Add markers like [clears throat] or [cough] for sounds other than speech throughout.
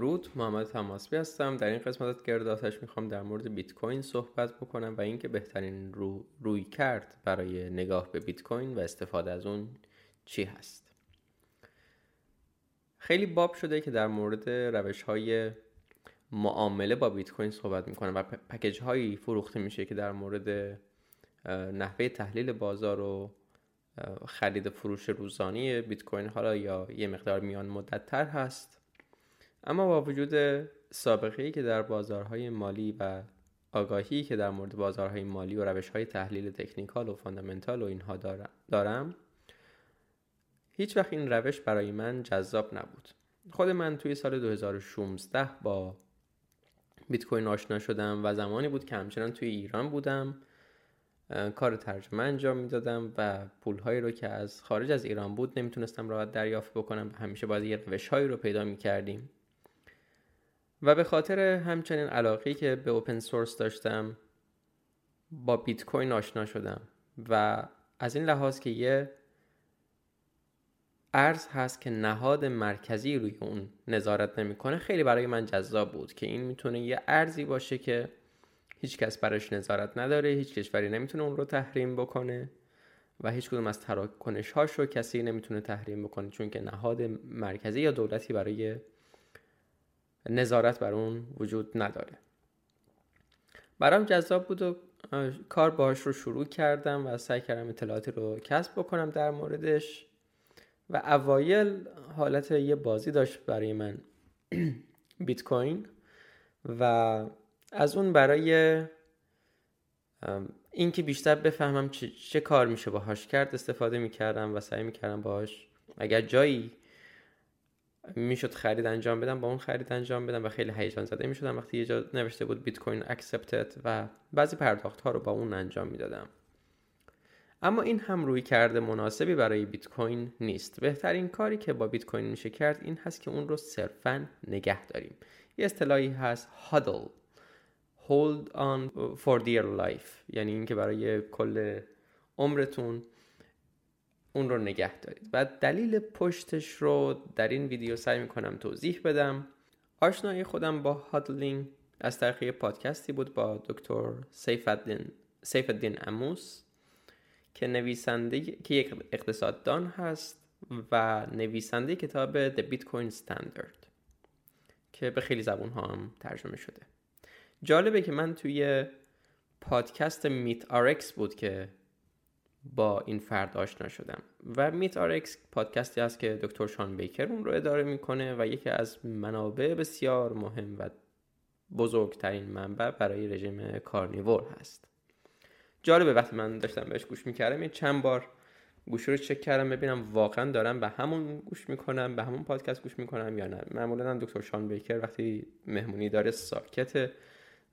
درود محمد تماسبی هستم. در این قسمت آتش می‌خوام در مورد بیت کوین صحبت بکنم و اینکه بهترین رو روی کرد برای نگاه به بیت کوین و استفاده از اون چی هست. خیلی باب شده که در مورد روش های معامله با بیت کوین صحبت می‌کنم و پکیج هایی فروخته میشه که در مورد نحوه تحلیل بازار و خرید فروش روزانی بیت کوین حالا یا یه مقدار میان مدت تر هست. اما با وجود سابقه که در بازارهای مالی و آگاهی که در مورد بازارهای مالی و روش های تحلیل تکنیکال و فاندامنتال و اینها دارم هیچ وقت این روش برای من جذاب نبود. خود من توی سال 2016 با بیت کوین آشنا شدم و زمانی بود که همچنان توی ایران بودم کار ترجمه انجام می‌دادم و پولهایی رو که از خارج از ایران بود نمی‌تونستم راحت دریافت بکنم و همیشه باید یه روش هایی رو پیدا می‌کردیم. و به خاطر همچنین علاقی که به اوپن سورس داشتم با بیت کوین آشنا شدم و از این لحاظ که یه ارز هست که نهاد مرکزی روی اون نظارت نمی‌کنه خیلی برای من جذاب بود که این می‌تونه یه ارزی باشه که هیچ کس براش نظارت نداره هیچ کشوری نمی‌تونه اون رو تحریم بکنه و هیچ کدوم از تراکنش هاش رو کسی نمی‌تونه تحریم بکنه چون که نهاد مرکزی یا دولتی برای نظارت بر اون وجود نداره. برام جذاب بود و کار باهاش رو شروع کردم و سعی کردم اطلاعاتی رو کسب بکنم در موردش و اوایل حالت یه بازی داشت برای من [clears throat] بیت کوین و از اون برای اینکه بیشتر بفهمم چه, چه کار میشه باهاش کرد استفاده می‌کردم و سعی می‌کردم باهاش اگر جایی می‌شد خرید انجام بدم با اون خرید انجام بدم و خیلی هیجان زده می‌شدم. وقتی یه جا نوشته بود بیت کوین اکسپتد و بعضی پرداخت ها رو با اون انجام می‌دادم. اما این هم روی کرده مناسبی برای بیت کوین نیست. بهترین کاری که با بیت کوین میشه کرد این هست که اون رو صرفا نگه داریم. یه اصطلاحی هست هادل hold on for dear life. یعنی اینکه برای کل عمرتون اون رو نگه دارید. و دلیل پشتش رو در این ویدیو سعی می‌کنم توضیح بدم. آشنایی خودم با هادلینگ از طریق پادکستی بود با دکتر سیف الدین سیف الدین اموس که نویسنده که یک اقتصاددان هست و نویسنده کتاب The Bitcoin Standard که به خیلی زبون ها هم ترجمه شده. جالبه که من توی پادکست MeatRx بود که با این فرد آشنا شدم. و MeatRx پادکستی هست که دکتر شان بیکر اون رو اداره می‌کنه و یکی از منابع بسیار مهم و بزرگترین منبع برای رژیم carnivore هست. جالبه وقتی من داشتم بهش گوش می‌کردم این چند بار گوشی رو چک کردم ببینم واقعا دارم به همون گوش می‌کنم به همون پادکست گوش می‌کنم یا نه. معمولا دکتر شان بیکر وقتی مهمونی داره ساکت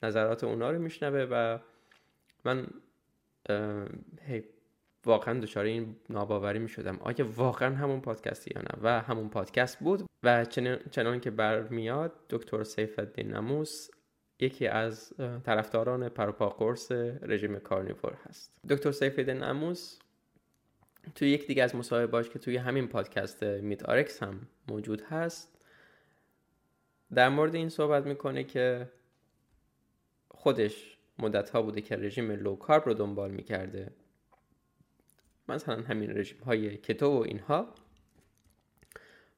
نظرات اونا رو میشنوه و من هی واقعا دچار این ناباوری می شدم آیا واقعا همون پادکستی یا نه؟ و همون پادکست بود و چنان که برمیاد دکتر سیفدین اموس یکی از طرفداران پروپا قرص رژیم carnivore هست. دکتر سیفدین اموس توی یک دیگه از مصاحبهاش که توی همین پادکست MeatRx هم موجود هست در مورد این صحبت می‌کنه که خودش مدت ها بوده که رژیم لو کارب رو دنبال می‌کرده. مثلا همین رژیم های کتو و اینها.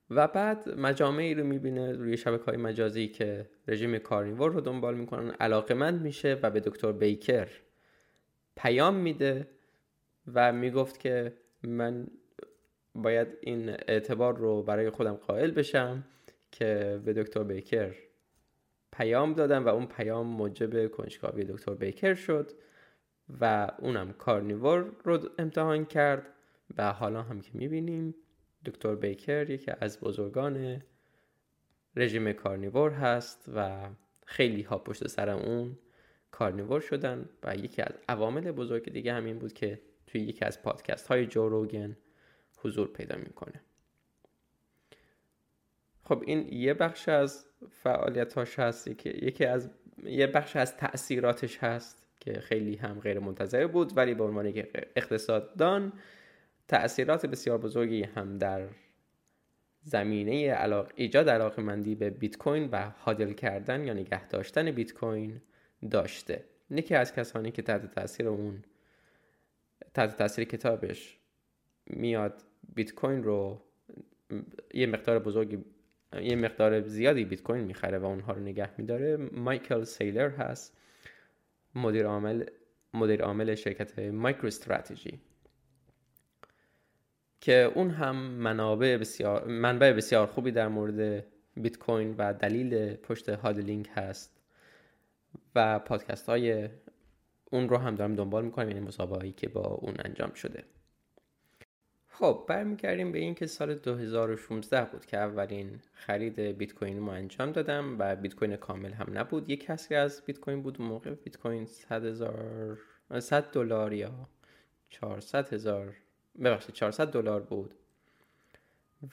و بعد مجامعی رو می‌بینه روی شبکه های مجازی که رژیم کارنیور رو دنبال می‌کنن علاقمند میشه و به دکتر بیکر پیام میده و می‌گفت که من باید این اعتبار رو برای خودم قائل بشم که به دکتر بیکر پیام دادم و اون پیام موجب کنجکاوی دکتر بیکر شد. و اونم کارنیور رو امتحان کرد و حالا هم که می‌بینیم دکتر بیکر یکی از بزرگان رژیم کارنیور هست و خیلی ها پشت سر اون کارنیور شدن و یکی از عوامل بزرگ دیگه همین بود که توی یکی از پادکست های جو روگن حضور پیدا می‌کنه. خب این یه بخش از فعالیتاش هست که یکی از یه بخش از تاثیراتش هست. که خیلی هم غیر منتظره بود ولی به عنوان یک اقتصاددان تأثیرات بسیار بزرگی هم در زمینه علاق... ایجاد علاقه مندی به بیت کوین و هادل کردن یا نگه داشتن بیت کوین داشته. یکی از کسانی که تحت تاثیر اون تحت تاثیر کتابش میاد بیت کوین رو یه مقدار بزرگی یه مقدار زیادی بیت کوین می‌خره و اونها رو نگه میداره. مایکل سیلر هست. مدیر عامل مدیر عامل شرکت مایکرو استراتژی که اون هم منابع بسیار منبع بسیار خوبی در مورد بیت کوین و دلیل پشت هادلینگ هست و پادکست های اون رو هم دارم دنبال می‌کنم یعنی مسابقه که با اون انجام شده. خب برمیگردیم به اینکه سال 2016 بود که اولین خرید بیت کوین رو انجام دادم و بیت کوین کامل هم نبود. یک کسری از بیت کوین بود موقع بیت کوین 100 هزار 100 دلار یا 400 هزار ببخشید 400 دلار بود.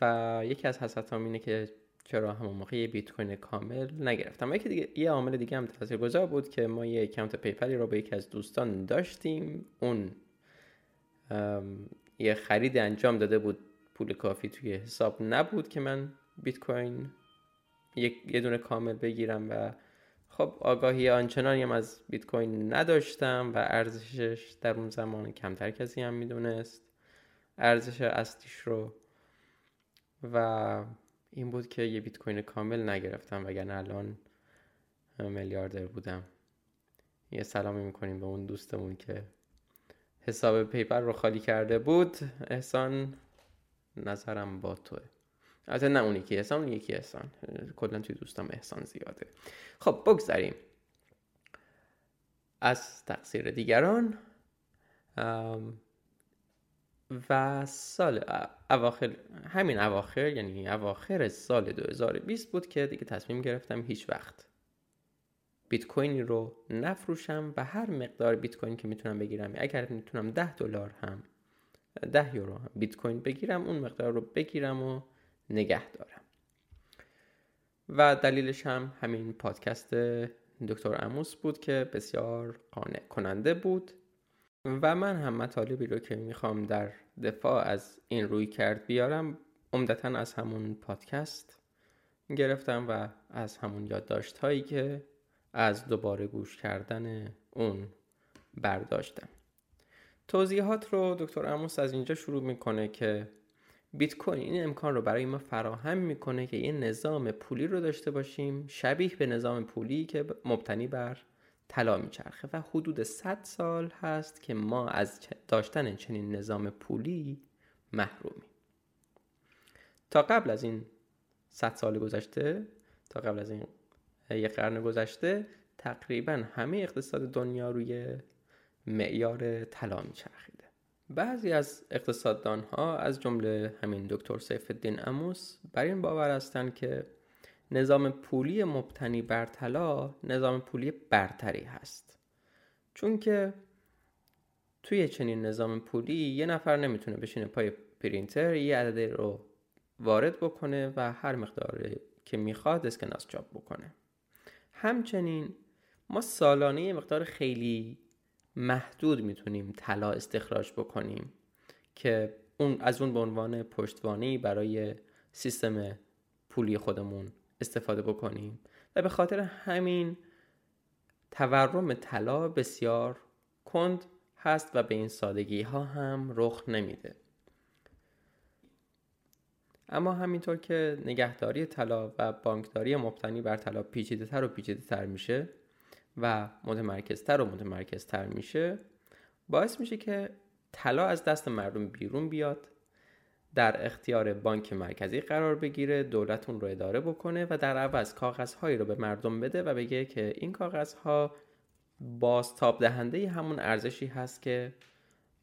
و یکی از حسرتام اینه که چرا همون موقع یه بیت کوین کامل نگرفتم. یکی دیگه یه عامل دیگه هم تاثیرگذار بود که ما یه اکانت PayPal ی رو با یکی از دوستان داشتیم. اون یه خرید انجام داده بود پول کافی توی حساب نبود که من بیت کوین یه دونه کامل بگیرم و خب آگاهی آنچنانی هم از بیت کوین نداشتم و ارزشش در اون زمان کمتر کسی هم می‌دونست. ارزش اصلیش رو و این بود که یه بیت کوین کامل نگرفتم وگرنه الان میلیاردر بودم. یه سلامی می‌کنیم به اون دوستمون که حساب پیپر رو خالی کرده بود. احسان نظرم با توه. البته نه اون یکی احسان اون یکی احسان. کلا توی دوستم احسان زیاده. خب بگذاریم. از تقصیر دیگران. و سال اواخر همین اواخر یعنی اواخر سال 2020 بود که دیگه تصمیم گرفتم هیچ وقت بیت کوینی رو نفروشم و هر مقدار بیت کوین که می‌تونم بگیرم اگر می‌تونم 10 دلار هم 10 یورو هم بیت کوین بگیرم اون مقدار رو بگیرم و نگه دارم. و دلیلش هم همین پادکست دکتر اموس بود که بسیار قانع کننده بود. و من هم مطالبی رو که می‌خوام در دفاع از این روی کرد بیارم عمدتا از همون پادکست گرفتم و از همون یادداشت هایی که از دوباره گوش کردن اون برداشتم. توضیحات رو دکتر اموس از اینجا شروع می‌کنه که بیت کوین این امکان رو برای ما فراهم می‌کنه که یه نظام پولی رو داشته باشیم شبیه به نظام پولی که مبتنی بر طلا میچرخه و حدود 100 سال هست که ما از داشتن چنین نظام پولی محرومیم. تا قبل از این 100 سال گذشته تا قبل از این یک قرن گذشته تقریبا همه اقتصاد دنیا روی معیار طلا میچرخیده. بعضی از اقتصاددان ها از جمله همین دکتر سیف الدین اموس بر این باور هستند که نظام پولی مبتنی بر طلا نظام پولی برتری هست. چون که توی چنین نظام پولی یه نفر نمی‌تونه بشینه پای پرینتر یه عدد رو وارد بکنه و هر مقدار که می‌خواد اسکناس چاپ بکنه. همچنین ما سالانه یه مقدار خیلی محدود می‌تونیم طلا استخراج بکنیم که اون از اون به عنوان پشتوانه برای سیستم پولی خودمون استفاده بکنیم و به خاطر همین تورم طلا بسیار کند هست و به این سادگی ها هم رخ نمیده. اما همینطور که نگهداری طلا و بانکداری مبتنی بر طلا پیچیده تر و پیچیده تر میشه و متمرکزتر و متمرکزتر میشه باعث میشه که طلا از دست مردم بیرون بیاد در اختیار بانک مرکزی قرار بگیره دولت اون رو اداره بکنه و در عوض کاغذهایی رو به مردم بده و بگه که این کاغذها بازتاب دهنده همون ارزشی هست که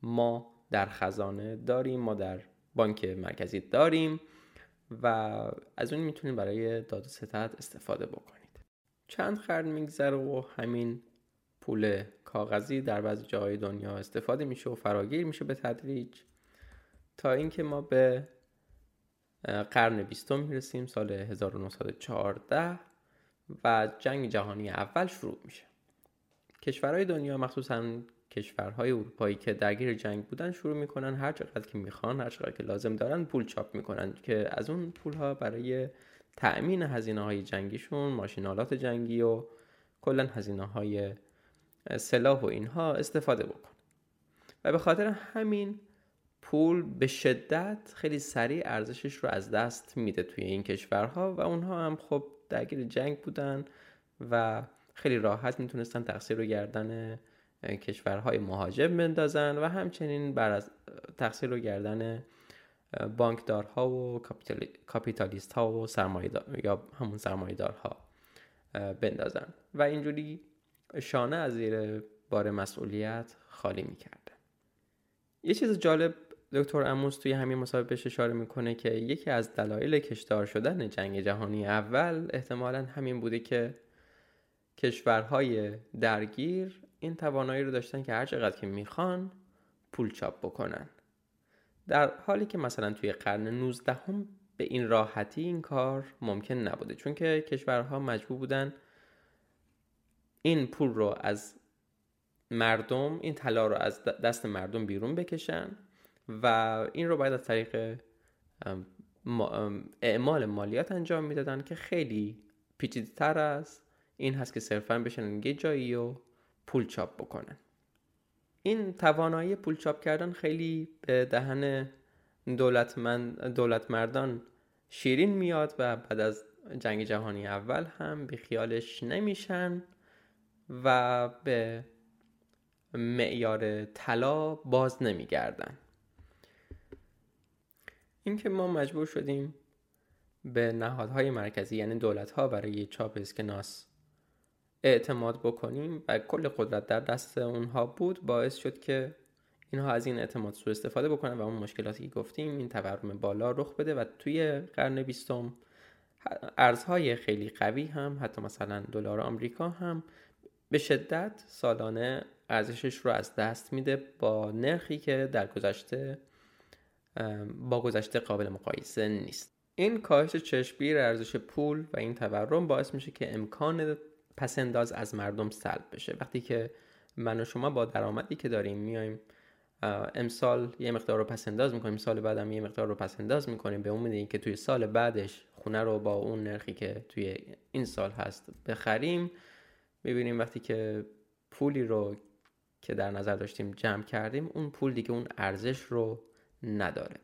ما در خزانه داریم ما در بانک مرکزی داریم. و از اون می‌تونید برای داد و ستد استفاده بکنید. چند قرن میگذره و همین پول کاغذی در بعضی جاهای دنیا استفاده میشه و فراگیر میشه به تدریج تا اینکه ما به قرن بیستم می‌رسیم سال 1914 و جنگ جهانی اول شروع میشه. کشورهای دنیا مخصوصا کشورهای اروپایی که درگیر جنگ بودن شروع می‌کنن هر چقدر که می‌خوان هر چقدر که لازم دارن پول چاپ می‌کنن که از اون پول ها برای تأمین هزینه های جنگیشون ماشینالات جنگی و کلا هزینه های سلاح و اینها استفاده بکن و به خاطر همین پول به شدت خیلی سریع ارزشش رو از دست میده توی این کشورها و اونها هم خب درگیر جنگ بودن و خیلی راحت می‌تونستن تقصیر رو گردن کشورهای مهاجم بندازن و همچنین بر از تقصیر رو گردن بانکدارها و کاپیتالیست ها و یا همون سرمایه‌دارها بندازن. و اینجوری شانه از زیر بار مسئولیت خالی می‌کردن یه چیز جالب دکتر اموس توی همین مصاحبه بهش اشاره می‌کنه که یکی از دلایل کشدار شدن جنگ جهانی اول احتمالا همین بوده که کشورهای درگیر این توانایی رو داشتن که هر چقدر که می‌خوان پول چاپ بکنن. در حالی که مثلا توی قرن 19 هم به این راحتی این کار ممکن نبوده. چون که کشورها مجبور بودن این پول رو از مردم این طلا رو از دست مردم بیرون بکشن و این رو باید از طریق اعمال مالیات انجام می‌دادن که خیلی پیچیده تر از این هست که صرفا بشن یه جایی و پول چاپ بکنن. این توانایی پول چاپ کردن خیلی به دهن دولت, من دولت مردان شیرین میاد و بعد از جنگ جهانی اول هم به خیالش نمیشن و به معیار طلا باز نمیگردن. اینکه ما مجبور شدیم به نهادهای مرکزی یعنی دولت ها برای چاپ اسکناس اعتماد بکنیم و کل قدرت در دست اونها بود باعث شد که اینها از این اعتماد سوء استفاده بکنن و اون مشکلاتی که گفتیم این تورم بالا رخ بده و توی قرن بیستم ارزهای خیلی قوی هم حتی مثلا دلار آمریکا هم به شدت سالانه ارزشش رو از دست میده با نرخی که در گذشته با گذشته قابل مقایسه نیست. این کاهش چشمگیر ارزش پول و این تورم باعث میشه که امکان پسنداز از مردم سلب بشه. وقتی که من و شما با درآمدی که داریم میایم امسال یه مقدار رو پسنداز می‌کنیم سال بعدم یه مقدار رو پسنداز می‌کنیم به امید که توی سال بعدش خونه رو با اون نرخی که توی این سال هست بخریم می‌بینیم وقتی که پولی رو که در نظر داشتیم جمع کردیم اون پول دیگه اون ارزش رو نداره.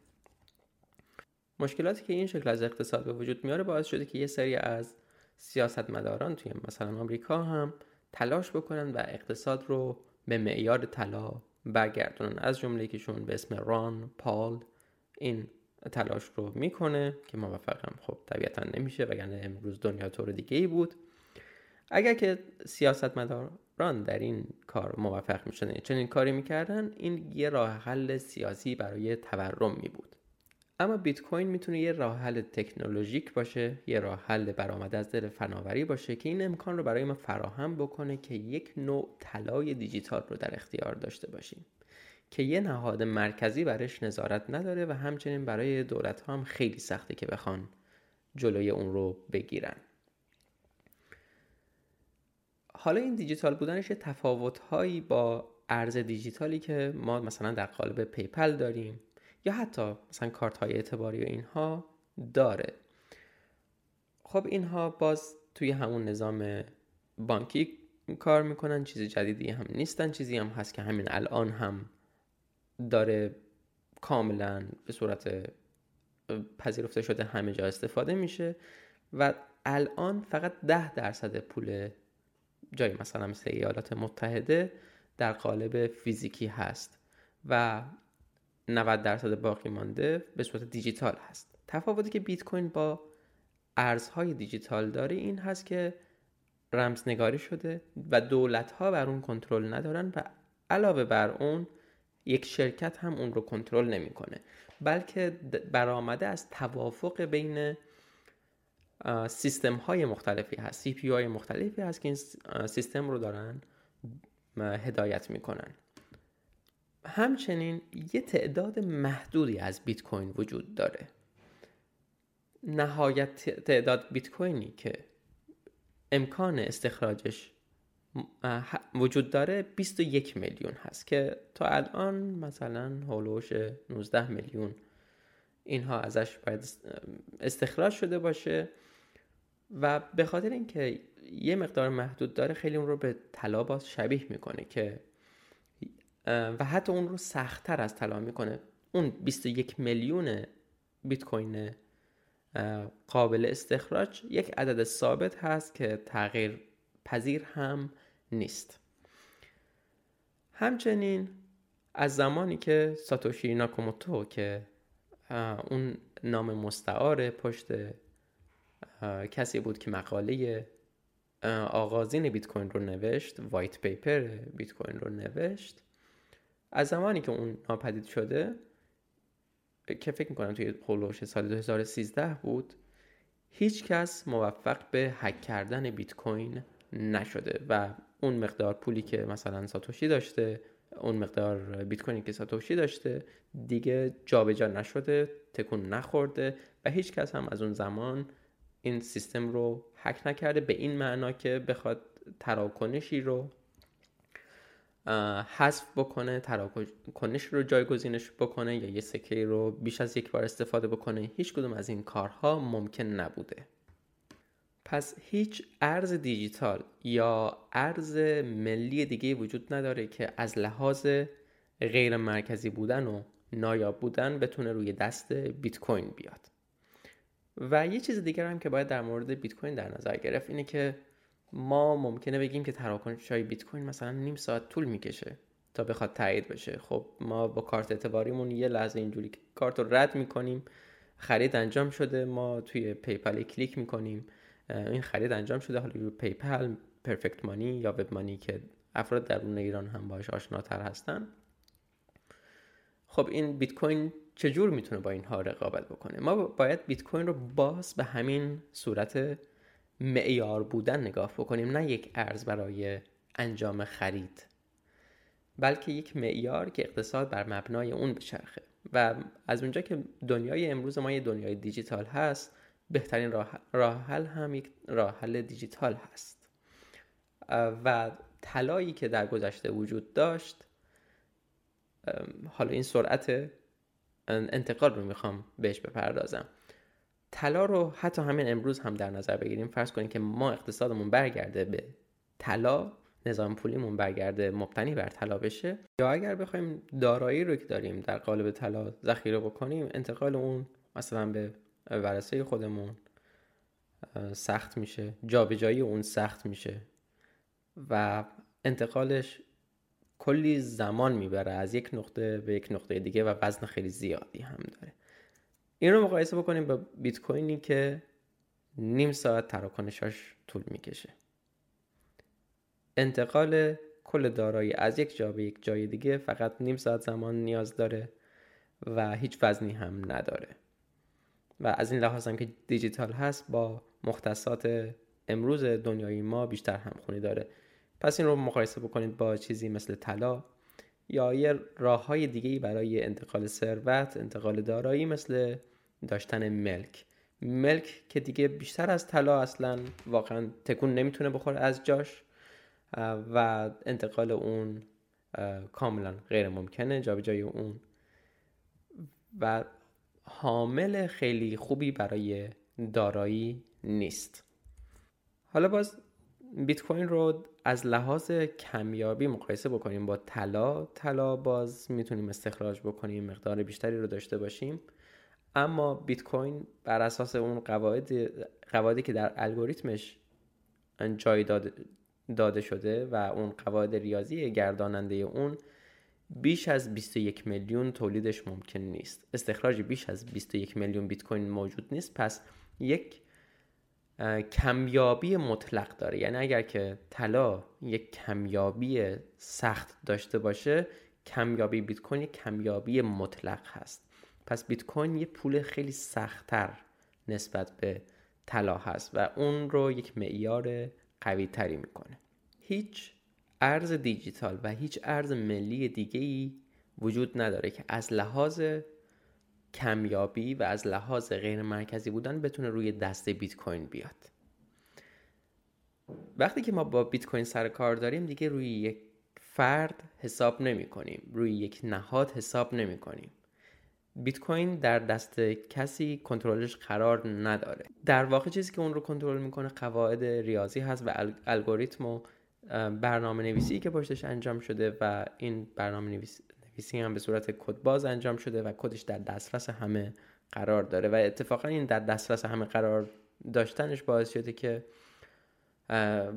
مشکلاتی که این شکل از اقتصاد به وجود میاره باعث شده که یه سری از سیاستمداران توی مثلا آمریکا هم تلاش بکنن و اقتصاد رو به معیار طلا برگردونن. از جمله کهشون به اسم ران پال این تلاش رو می‌کنه که موفق هم خب طبیعتا نمیشه وگرنه امروز دنیا طور دیگه ای بود. اگر که سیاستمداران در این کار موفق می‌شدن چنین کاری می‌کردن این یه راه حل سیاسی برای تورم می بود اما بیت کوین می‌تونه یه راه حل تکنولوژیک باشه یه راه حل برآمده از دل فناوری باشه که این امکان رو برای ما فراهم بکنه که یک نوع طلای دیجیتال رو در اختیار داشته باشیم که یه نهاد مرکزی برش نظارت نداره و همچنین برای دولت ها هم خیلی سخته که بخوان جلوی اون رو بگیرن. حالا این دیجیتال بودنش تفاوت هایی با ارز دیجیتالی که ما مثلا در قالب PayPal داریم. یا حتی مثلا کارت های اعتباری و اینها داره. خب اینها باز توی همون نظام بانکی کار می‌کنن چیزی جدیدی هم نیستن چیزی هم هست که همین الان هم داره کاملا به صورت پذیرفته شده همه جا استفاده میشه و الان فقط ده درصد پول جای مثلا مثل ایالات متحده در قالب فیزیکی هست و 90 درصد باقی مانده به صورت دیجیتال هست. تفاوتی که بیت کوین با ارزهای دیجیتال داره این هست که رمزنگاری شده و دولت ها بر اون کنترل ندارن و علاوه بر اون یک شرکت هم اون رو کنترل نمی‌کنه. بلکه برآمده از توافق بین سیستم های مختلفی هست. سی پی های مختلفی هست که این سیستم رو دارن هدایت می‌کنن. همچنین یه تعداد محدودی از بیت کوین وجود داره. نهایت تعداد بیت کوینی که امکان استخراجش وجود داره 21 میلیون هست که تا الان مثلا هولوش 19 میلیون اینها ازش باید استخراج شده باشه و به خاطر اینکه یه مقدار محدود داره خیلی اون رو به طلا باز شبیه می‌کنه که و حتی اون رو سختتر از طلا می‌کنه. اون 21 میلیون بیت کوین قابل استخراج یک عدد ثابت هست که تغییر پذیر هم نیست. همچنین از زمانی که ساتوشی ناکوموتو که اون نام مستعار پشت کسی بود که مقاله آغازین بیت کوین رو نوشت وایت پیپر بیت کوین رو نوشت از زمانی که اون ناپدید شده که فکر می‌کنم توی هولوش سال 2013 بود هیچ کس موفق به هک کردن بیت کوین نشده و اون مقدار پولی که مثلا ساتوشی داشته اون مقدار بیت کوینی که ساتوشی داشته دیگه جابجا نشده تکون نخورده و هیچ کس هم از اون زمان این سیستم رو هک نکرده به این معنا که بخواد تراکنشی رو حذف بکنه تراکنش رو جایگزینش بکنه یا یه سکه رو بیش از یک بار استفاده بکنه هیچ کدوم از این کارها ممکن نبوده. پس هیچ ارز دیجیتال یا ارز ملی دیگه وجود نداره که از لحاظ غیر مرکزی بودن و نایاب بودن بتونه روی دست بیت کوین بیاد. و یه چیز دیگر هم که باید در مورد بیت کوین در نظر گرفت اینه که ما ممکنه بگیم که تراکنش های بیت کوین مثلا نیم ساعت طول می‌کشه تا بخواد تایید بشه. خب ما با کارت اعتباریمون یه لحظه اینجوری کارت رو رد می‌کنیم خرید انجام شده ما توی PayPal کلیک می‌کنیم. این خرید انجام شده حالا روی PayPal Perfect Money یا WebMoney که افراد درون ایران هم باش آشناتر هستن. خب این بیت کوین چجور می‌تونه با اینها رقابت بکنه؟ ما باید بیت کوین رو باز به همین صورت معیار بودن نگاه بکنیم نه یک ارز برای انجام خرید بلکه یک معیار که اقتصاد بر مبنای اون بچرخه. و از اونجا که دنیای امروز ما یه دنیای دیجیتال هست بهترین راه حل هم یک راه حل دیجیتال هست. و طلایی که در گذشته وجود داشت حالا این سرعت انتقال رو می‌خوام بهش بپردازم. طلا رو حتی همین امروز هم در نظر بگیریم. فرض کنیم که ما اقتصادمون برگرده به طلا نظام پولیمون برگرده مبتنی بر طلا بشه. یا اگر بخوایم دارایی رو که داریم در قالب طلا ذخیره بکنیم انتقال اون مثلا به ورثه خودمون سخت میشه جابجایی اون سخت میشه و انتقالش کلی زمان می‌بره. از یک نقطه به یک نقطه دیگه و وزن خیلی زیادی هم داره. این رو مقایسه بکنیم با بیت کوینی که نیم ساعت تراکنشاش طول می‌کشه. انتقال کل دارایی از یک جا به یک جای دیگه فقط نیم ساعت زمان نیاز داره و هیچ وزنی هم نداره. و از این لحاظ هم که دیجیتال هست با مختصات امروز دنیای ما بیشتر همخونی داره. پس این رو مقایسه بکنید با چیزی مثل طلا. یا یه راه های دیگه برای انتقال ثروت انتقال دارایی مثل داشتن ملک. ملک که دیگه بیشتر از طلا اصلا واقعا تکون نمی‌تونه بخوره از جاش و انتقال اون کاملا غیر ممکنه جای اون. و حامل خیلی خوبی برای دارایی نیست. حالا باز بیت کوین رو از لحاظ کمیابی مقایسه بکنیم با طلا طلا باز می‌تونیم استخراج بکنیم مقدار بیشتری رو داشته باشیم. اما بیت کوین بر اساس اون قواعد قواعدی که در الگوریتمش جای داده, داده شده و اون قواعد ریاضی گرداننده اون بیش از 21 میلیون تولیدش ممکن نیست. استخراج بیش از 21 میلیون بیت کوین موجود نیست. پس یک کمیابی مطلق داره. یعنی اگر که طلا یک کمیابی سخت داشته باشه کمیابی بیت کوین کمیابی مطلق هست. پس بیت کوین یه پول خیلی سختتر نسبت به طلا هست و اون رو یک معیار قوی تری می‌کنه. هیچ ارز دیجیتال و هیچ ارز ملی دیگه ای وجود نداره که از لحاظ کمیابی و از لحاظ غیر مرکزی بودن بتونه روی دست بیت کوین بیاد. وقتی که ما با بیت کوین سر کار داریم دیگه روی یک فرد حساب نمی کنیم. روی یک نهاد حساب نمی کنیم. بیت کوین در دست کسی کنترلش قرار نداره. در واقع چیزی که اون رو کنترل می‌کنه قواعد ریاضی هست و الگوریتم و برنامه نویسی که پشتش انجام شده و این برنامه نویسی هم به صورت کد باز انجام شده و کدش در دسترس همه قرار داره و اتفاقا این در دسترس همه قرار داشتنش باعث شده که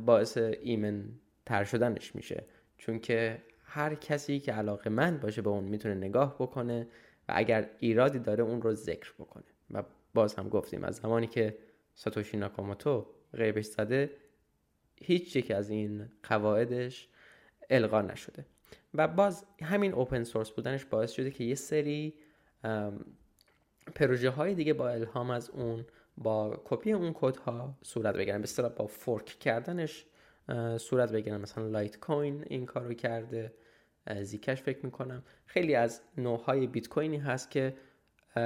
باعث ایمن تر شدنش میشه. چون که هر کسی که علاقه من باشه به اون می‌تونه نگاه بکنه و اگر ایرادی داره اون رو ذکر بکنه. و باز هم گفتیم از زمانی که ساتوشی ناکاموتو غیبش زده هیچ یک از این قواعدش الغا نشده. و باز همین open source بودنش باعث شده که یه سری پروژه های دیگه با الهام از اون با کپی اون کد ها صورت بگیرن. به اصطلاح با fork کردنش صورت بگیرن. مثلا لایت کوین این کارو کرده زیکش فکر می‌کنم. خیلی از نوعهای بیت کوینی هست که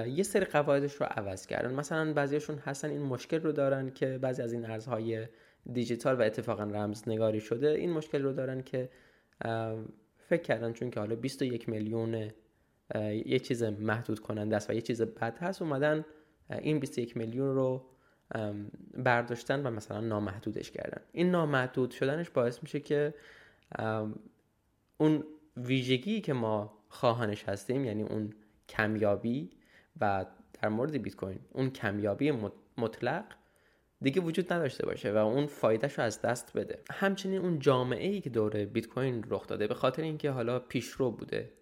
یه سری قواعدش رو عوض کردن. مثلا بعضیشون هستن این مشکل رو دارن که بعضی از این ارزهای دیجیتال و اتفاقا رمز نگاری شده این مشکل رو دارن که فکر کردن چون که حالا 21 میلیون یه چیز محدود کننده است و یه چیز بد هست اومدن این 21 میلیون رو برداشتن و مثلا نامحدودش کردن. این نامحدود شدنش باعث میشه که اون ویژگی که ما خواهانش هستیم یعنی اون کمیابی و در مورد بیت کوین اون کمیابی مطلق دیگه وجود نداشته باشه و اون فایدهش رو از دست بده. همچنین اون جامعه ای که دور بیت کوین رخ داده به خاطر اینکه حالا پیشرو بوده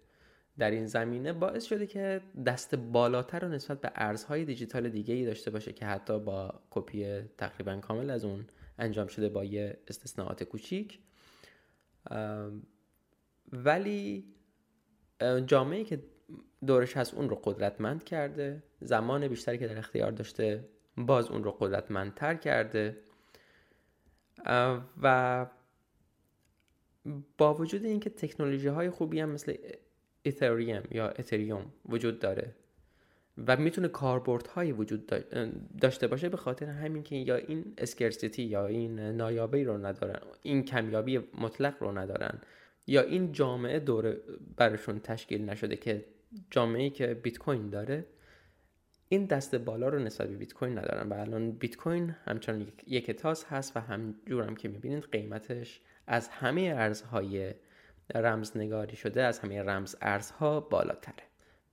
در این زمینه باعث شده که دست بالاتر رو نسبت به ارزهای دیجیتال دیگه ای داشته باشه که حتی با کپی تقریبا کامل از اون انجام شده با یه استثناءات کوچیک. ولی جامعه که دورش هست اون رو قدرتمند کرده زمان بیشتری که در اختیار داشته باز اون رو قدرتمندتر کرده. و با وجود اینکه تکنولوژی های خوبی هم مثل اتریوم یا اتریوم وجود داره و می‌تونه کاربردهایی وجود داشته باشه به خاطر همین که یا این اسکرسیتی یا این نایابی رو ندارن این کمیابی مطلق رو ندارن یا این جامعه دور برشون تشکیل نشده که جامعه که بیت کوین داره این دست بالا رو نسبت به بیت کوین ندارن و الان بیت کوین همچنان یک تاس هست و هم که می‌بینید قیمتش از همه ارزهای رمزنگاری شده از همه رمز ارزها بالاتره.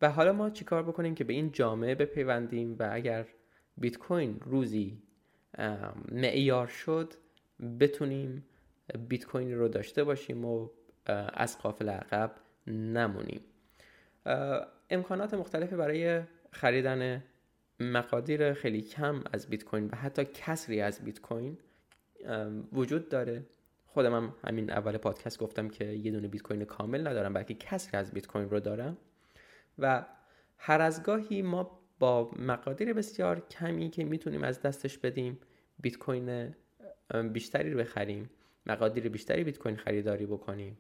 و حالا ما چیکار بکنیم که به این جامعه بپیوندیم و اگر بیت کوین روزی معیار شد بتونیم بیت کوین رو داشته باشیم و از قافل عقب نمونیم. امکانات مختلفی برای خریدن مقادیر خیلی کم از بیت کوین و حتی کسری از بیت کوین وجود داره. خودم هم همین اول پادکست گفتم که یه دونه بیت کوین کامل ندارم بلکه کسری از بیت کوین رو دارم. و هر از گاهی ما با مقادیر بسیار کمی که می‌تونیم از دستش بدیم بیت کوین بیشتری رو بخریم مقادیر بیشتری بیت کوین خریداری بکنیم.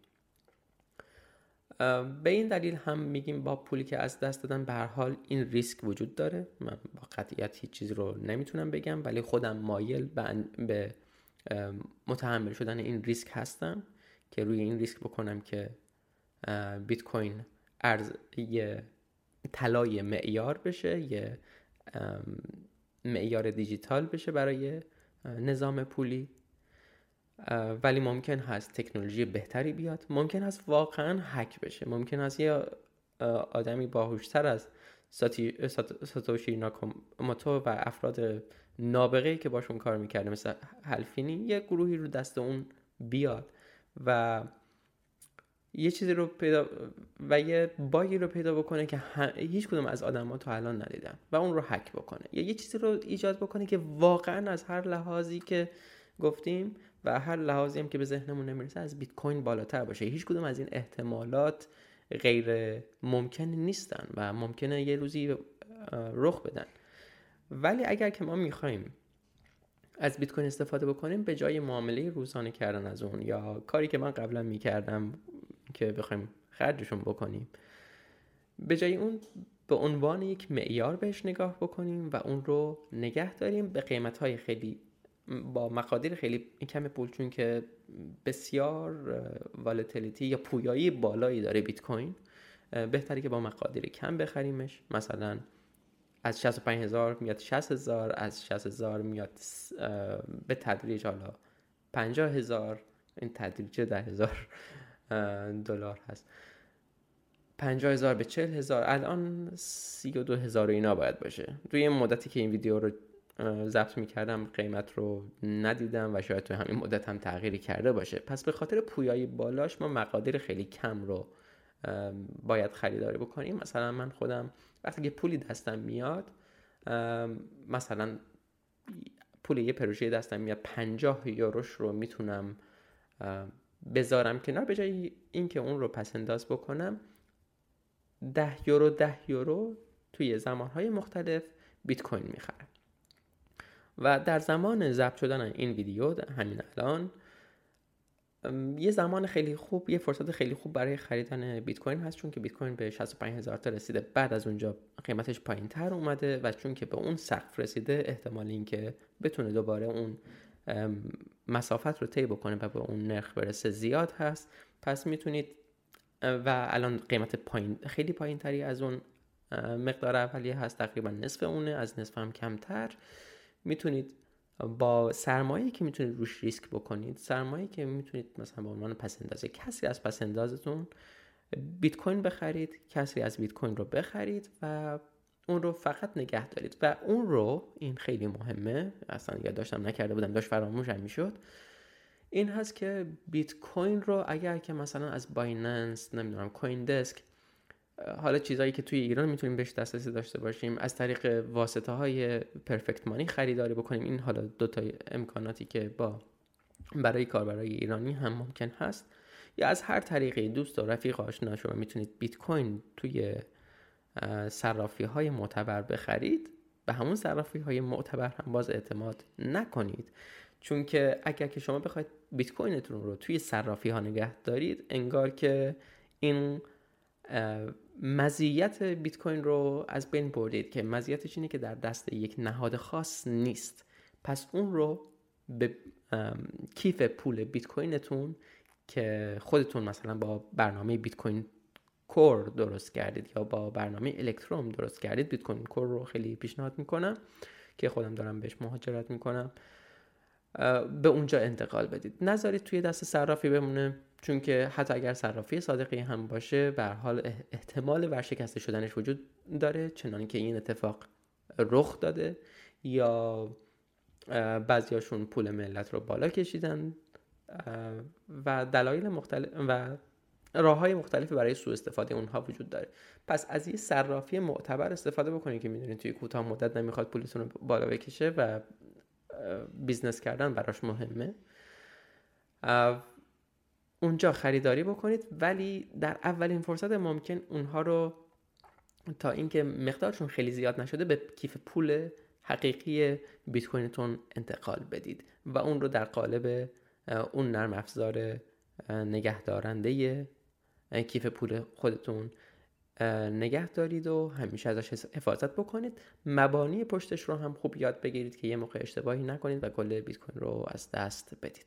به این دلیل هم میگیم با پولی که از دست دادن به هر حال این ریسک وجود داره. من با قطعیت هیچ چیز رو نمی‌تونم بگم ولی خودم مایل به متحمل شدن این ریسک هستم که روی این ریسک بکنم که بیت کوین ارز یه طلای معیار بشه یه معیار دیجیتال بشه برای نظام پولی. ولی ممکن هست تکنولوژی بهتری بیاد. ممکن هست واقعا هک بشه. ممکن هست یه آدمی باهوشتر از ساتوشی ناکاموتو و افراد نابغه که باشون کار می‌کرده مثل هلفینی یه گروهی رو دست اون بیاد و یه چیزی رو پیدا و یه باگی رو پیدا بکنه که هیچ کدوم از آدم ها تا الان ندیدن و اون رو حک بکنه. یا یه چیزی رو ایجاد بکنه که واقعا از هر لحاظی که گفتیم و هر لحاظی هم که به ذهنمون نمی‌رسه از بیت کوین بالاتر باشه. هیچ کدوم از این احتمالات غیر ممکن نیستن و ممکنه یه روزی رخ بدن. ولی اگر که ما می‌خوایم از بیت کوین استفاده بکنیم به جای معامله روزانه کردن از اون یا کاری که من قبلا می‌کردم که بخوایم خرجشون بکنیم به جای اون به عنوان یک معیار بهش نگاه بکنیم و اون رو نگه داریم. به قیمت های خیلی با مقادیر خیلی کم پول چون که بسیار والتیلیتی یا پویایی بالایی داره بیت کوین. بهتری که با مقادیر کم بخریمش. مثلا از 65 هزار میاد 60 هزار از 60 هزار میاد به تدریج حالا 50 هزار. این تدریج ده هزار دلار هست. 50 هزار به 40 هزار. الان 32 هزار اینا باید باشه. توی این مدتی که این ویدیو رو ضبط می‌کردم قیمت رو ندیدم و شاید تو همین مدت هم تغییری کرده باشه. پس به خاطر پویایی بالاش ما مقادیر خیلی کم رو باید خریداری بکنیم. مثلا من خودم وقتی که پولی دستم میاد مثلا پول یه پروژه دستم میاد 50 یوروش رو می‌تونم بذارم کنار. به جای اینکه اون رو پس انداز بکنم 10 یورو 10 یورو توی زمانهای مختلف بیت کوین می‌خرم. و در زمان ضبط شدن این ویدیو همین الان یه زمان خیلی خوب یه فرصت خیلی خوب برای خریدن بیت کوین هست چون که بیت کوین به 65 هزار تا رسیده. بعد از اونجا قیمتش پایین تر اومده و چون که به اون سقف رسیده احتمال اینکه بتونه دوباره اون مسافت رو طی بکنه و به اون نرخ برسه زیاد هست. پس می‌تونید و الان قیمت پایین خیلی پایین تری از اون مقدار اولیه هست تقریبا نصف اونه از نصف هم کمتر. می‌تونید با سرمایه که می‌تونید روش ریسک بکنید سرمایه که می‌تونید مثلا به عنوان پس کسی از پس اندازتون بیت کوین بخرید کسی از بیت کوین رو بخرید و اون رو فقط نگه دارید. و اون رو این خیلی مهمه اصلا داشتم نکرده بودم داشت فراموشم می‌شد. این هست که بیت کوین رو اگر که مثلا از بایننس نمی‌دونم کوین دسک حالا چیزهایی که توی ایران می‌تونیم بهش دسترسی داشته باشیم از طریق واسطه های پرفکت مانی خریداری بکنیم. این حالا دو تا امکاناتی که با برای کاربرای ایرانی هم ممکن هست. یا از هر طریقی دوست و رفیق آشنا شما می‌تونید بیت کوین توی صرافی های معتبر بخرید. به همون صرافی های معتبر هم باز اعتماد نکنید. چون که اگر که شما بخواید بیت کوینتون رو توی صرافی ها نگه دارید انگار که این مزیت بیت کوین رو از بین بردید که مزیتش اینه که در دست یک نهاد خاص نیست. پس اون رو به کیف پول بیت کوینتون که خودتون مثلا با برنامه بیت کوین کور درست کردید یا با برنامه الکتروم درست کردید بیت کوین کور رو خیلی پیشنهاد می‌کنم که خودم دارم بهش مهاجرت می‌کنم به اونجا انتقال بدید. نذارید توی دست صرافی بمونه. چون که حتی اگر صرافی صادقی هم باشه به حال احتمال ورشکسته شدنش وجود داره چنانکه که این اتفاق رخ داده یا بعضیاشون پول ملت رو بالا کشیدن و دلایل مختلف و راه های مختلفی برای سوء استفاده اونها وجود داره. پس از یه صرافی معتبر استفاده بکنید که می‌دونید توی کوتاه مدت نمی‌خواد پولتون رو بالا بکشه و business کردن براش مهمه. اونجا خریداری بکنید ولی در اولین فرصت ممکن اونها رو تا اینکه مقدارشون خیلی زیاد نشده به کیف پول حقیقی بیت کوینتون انتقال بدید و اون رو در قالب اون نرم افزار نگهدارنده کیف پول خودتون نگه دارید و همیشه ازش حفاظت بکنید. مبانی پشتش رو هم خوب یاد بگیرید که یه موقع اشتباهی نکنید و کل بیت کوین رو از دست بدید.